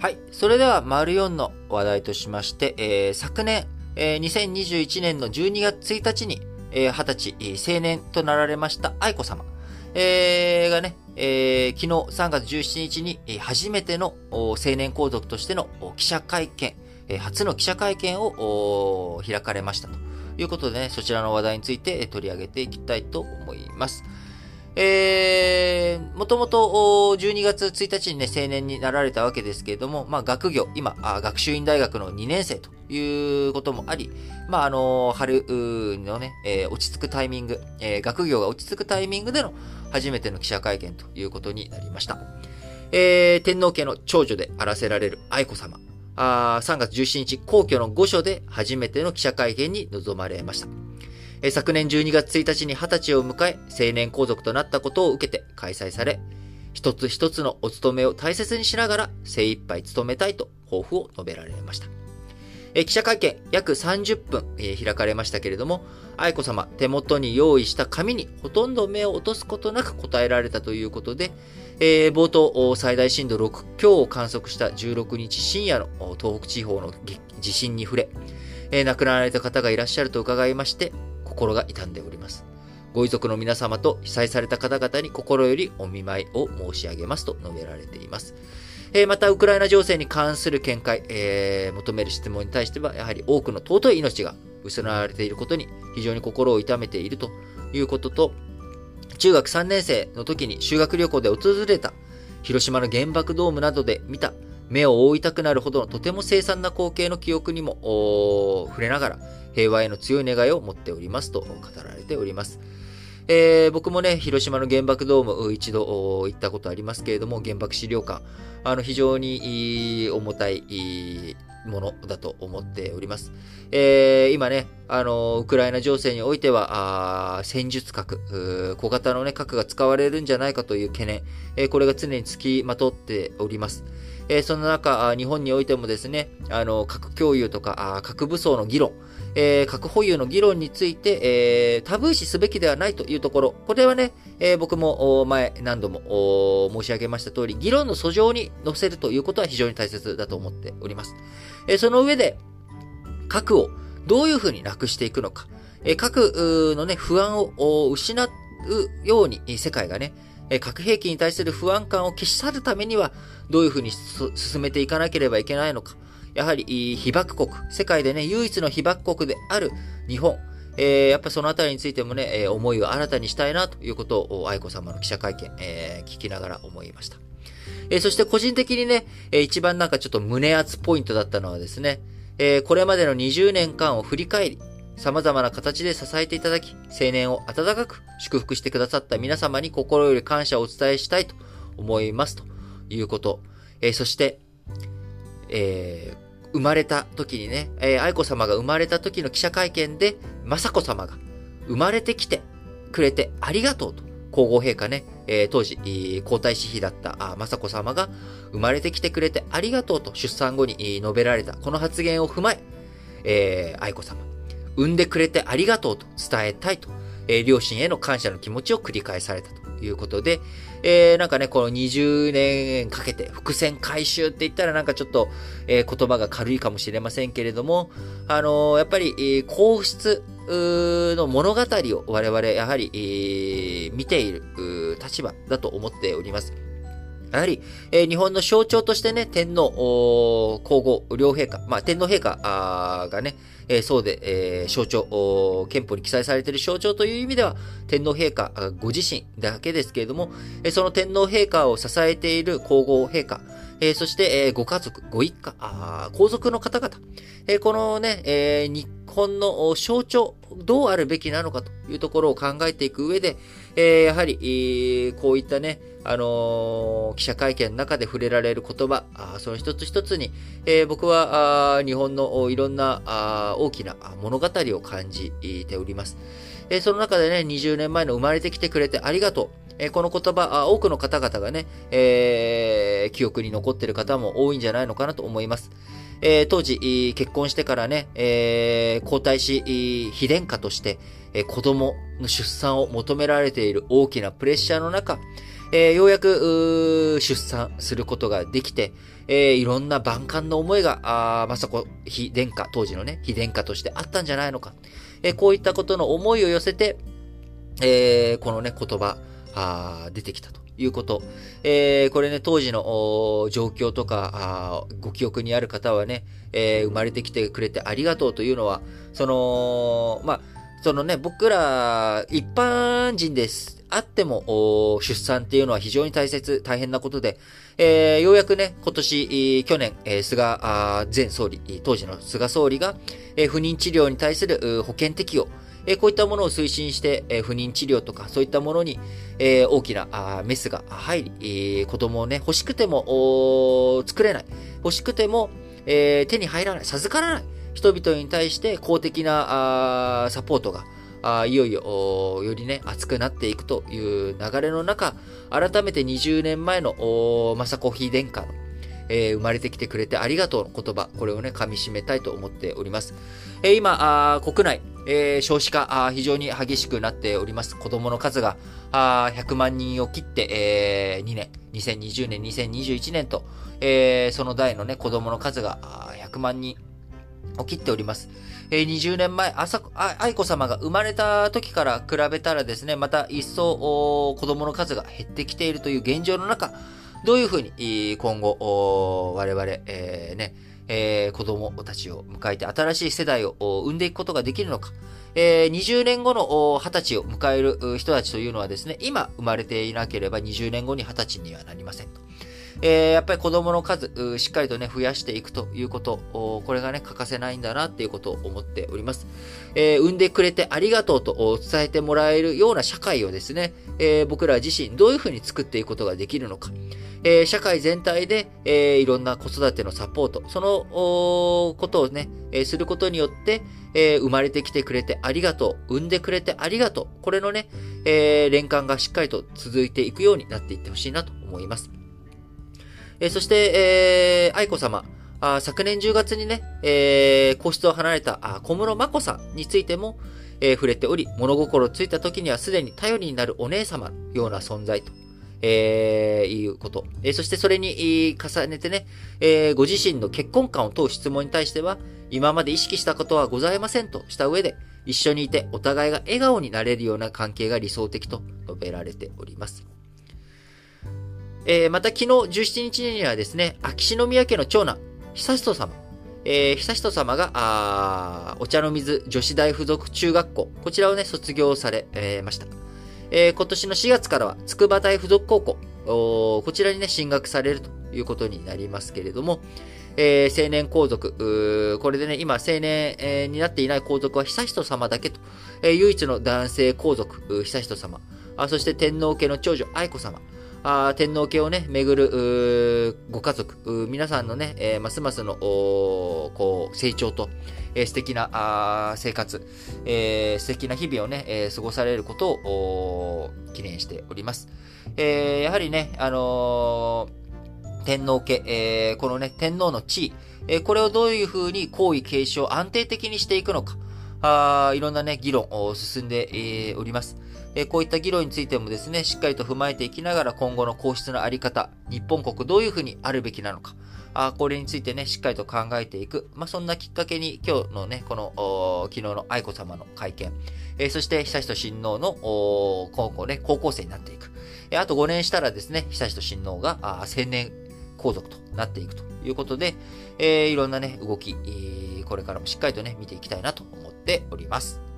はい。それでは、丸4の話題としまして、えー昨年、えー2021年の12月1日に、えー20歳、えー青年となられました愛子様、えーがね、えー昨日3月17日に、初めてのお青年皇族としての記者会見、初の記者会見を開かれましたということでね、そちらの話題について取り上げていきたいと思います。えー、もともと12月1日にね、青年になられたわけですけれども、まあ学業、今、学習院大学の2年生ということもあり、まああの春のね、えー落ち着くタイミング、えー学業が落ち着くタイミングでの初めての記者会見ということになりました。えー天皇家の長女であらせられる愛子様。あ3月17日、皇居の御所で初めての記者会見に臨まれました。昨年12月1日に20歳を迎え、青年皇族となったことを受けて開催され、一つ一つのお務めを大切にしながら精一杯務めたいと抱負を述べられました。記者会見約30分、開かれましたけれども、愛子様手元に用意した紙にほとんど目を落とすことなく答えられたということで、えー冒頭最大震度6強を観測した16日深夜の東北地方の地震に触れ、え亡くなられた方がいらっしゃると伺いまして、心が痛んでおります。ご遺族の皆様と被災された方々に心よりお見舞いを申し上げますと述べられています。えーまた、ウクライナ情勢に関する見解、えー求める質問に対しては、やはり多くの尊い命が失われていることに非常に心を痛めているということと、中学3年生の時に修学旅行で訪れた広島の原爆ドームなどで見た目を覆いたくなるほどのとても凄惨な光景の記憶にも触れながら平和への強い願いを持っておりますと語られております。えー僕もね、広島の原爆ドーム一度行ったことありますけれども、原爆資料館、あの非常に重たいものだと思っております。えー今ね、あの、ウクライナ情勢においては、あ戦術核、小型のね、核が使われるんじゃないかという懸念、えーこれが常につきまとっております。えーその中、日本においてもですね、あの、核共有とか、あ核武装の議論、えー核保有の議論について、えータブー視すべきではないというところ、これはね、えー僕も前何度も申し上げました通り、議論の訴状に載せるということは非常に大切だと思っております。えーその上で、核をどういうふうになくしていくのか、えー核のね、不安を失うように世界がね、核兵器に対する不安感を消し去るためには、どういうふうに進めていかなければいけないのか。やはり、被爆国、世界でね、唯一の被爆国である日本、えーやっぱそのあたりについてもね、えー思いを新たにしたいなということを、愛子様の記者会見、えー聞きながら思いました。えそして個人的にね、えー一番なんかちょっと胸熱ポイントだったのはですね、えこれまでの20年間を振り返り、様々な形で支えていただき、青年を温かく祝福してくださった皆様に心より感謝をお伝えしたいと思いますということ。えそして、えー生まれた時にね、えー愛子様が生まれた時の記者会見で、雅子様が生まれてきてくれてありがとうと、皇后陛下ね、えー当時、皇太子妃だった雅子様が生まれてきてくれてありがとうと出産後に述べられた、この発言を踏まえ、えー愛子様、産んでくれてありがとうと伝えたいと、えー両親への感謝の気持ちを繰り返されたと。いうことで、えーなんかね、この20年かけて伏線回収って言ったらなんかちょっと、えー言葉が軽いかもしれませんけれども、あのーやっぱり、えー皇室の物語を我々やはり、えー見ている立場だと思っております。やはり、えー日本の象徴としてね、天皇、皇后、両陛下、まあ、天皇陛下がね、えーそうで、えー象徴、憲法に記載されている象徴という意味では、天皇陛下ご自身だけですけれども、えその天皇陛下を支えている皇后陛下、えそして、えご家族、ご一家、皇族の方々、えこのね、えー日本の象徴、どうあるべきなのかというところを考えていく上で、えーやはり、えーこういったね、あのー記者会見の中で触れられる言葉、あその一つ一つに、えー僕はあ日本のいろんなあ大きな物語を感じております。えーその中でね、20年前の生まれてきてくれてありがとう。えこの言葉、多くの方々がね、えー記憶に残っている方も多いんじゃないのかなと思います。えー当時、結婚してからね、えー皇太子妃殿下として、えー子供の出産を求められている大きなプレッシャーの中、えー、ようやく、出産することができて、えー、いろんな万感の思いが、まさこ、非殿下、当時のね、非殿下としてあったんじゃないのか。えー、こういったことの思いを寄せて、えー、このね、言葉、出てきたということ。えー、これね、当時の状況とか、ご記憶にある方はね、えー、生まれてきてくれてありがとうというのは、その、まあ、そのね、僕ら、一般人です。あっても、出産っていうのは非常に大切、大変なことで、えー、ようやくね、今年、去年、えー、菅前総理、当時の菅総理が、えー、不妊治療に対する保険適用、えー、こういったものを推進して、えー、不妊治療とか、そういったものに、えー、大きなあメスが入り、えー、子供をね、欲しくても作れない。欲しくても、えー、手に入らない、授からない。人々に対して公的なあサポートが、あいよいよ、よりね、熱くなっていくという流れの中、改めて20年前の、雅子妃殿下の、えー、生まれてきてくれてありがとうの言葉、これをね、噛み締めたいと思っております。えー、今、国内、えー、少子化あ、非常に激しくなっております。子供の数があ100万人を切って、えー、2年、2020年、2021年と、えー、その代のね、子供の数が100万人を切っております。えー、20年前、あさ、愛子様が生まれた時から比べたらですね、また一層子供の数が減ってきているという現状の中、どういうふうに今後、我々、えー、ね、えー、子供たちを迎えて新しい世代を生んでいくことができるのか。えー、20年後の20歳を迎える人たちというのはですね、今生まれていなければ20年後に20歳にはなりませんと。えー、やっぱり子供の数、しっかりとね、増やしていくということ、これがね、欠かせないんだなっていうことを思っております。えー、産んでくれてありがとうと伝えてもらえるような社会をですね、えー、僕ら自身どういうふうに作っていくことができるのか。えー、社会全体で、えー、いろんな子育てのサポート、そのことをね、えー、することによって、えー、生まれてきてくれてありがとう、産んでくれてありがとう、これのね、えー、連関がしっかりと続いていくようになっていってほしいなと思います。えー、そして、えー、愛子様、あ昨年10月にね、えー、皇室を離れたあ小室眞子さんについても、えー、触れており、物心ついた時にはすでに頼りになるお姉様ような存在と、えー、いうこと。えー、そしてそれに重ねてね、えー、ご自身の結婚観を問う質問に対しては、今まで意識したことはございませんとした上で、一緒にいてお互いが笑顔になれるような関係が理想的と述べられております。えー、また昨日17日にはですね、秋篠宮家の長男、久仁様、えー、久仁様が、あお茶の水女子大附属中学校、こちらをね、卒業され、えー、ました。えー、今年の4月からは、筑波大附属高校、こちらにね、進学されるということになりますけれども、えー、青年皇族、これでね、今、青年、えー、になっていない皇族は悠仁様だけと、えー、唯一の男性皇族、悠仁様、あそして天皇家の長女、愛子様、あ天皇家をね、巡るご家族、皆さんのね、えー、ますますのこう成長と、えー、素敵なあ生活、えー、素敵な日々をね、えー、過ごされることを記念しております。えー、やはりね、あのー、天皇家、えー、このね、天皇の地位、えー、これをどういうふうに皇位継承を安定的にしていくのか、あいろんなね、議論を進んで、えー、おります。えこういった議論についてもですね、しっかりと踏まえていきながら今後の皇室のあり方、日本国どういうふうにあるべきなのか、あこれについてね、しっかりと考えていく。まあ、そんなきっかけに今日のね、この、昨日の愛子様の会見、えー、そして悠仁親王の、今後ね、高校生になっていく。えー、あと5年したらですね、悠仁親王があ青年皇族となっていくということで、えー、いろんなね、動き、これからもしっかりとね、見ていきたいなと思っております。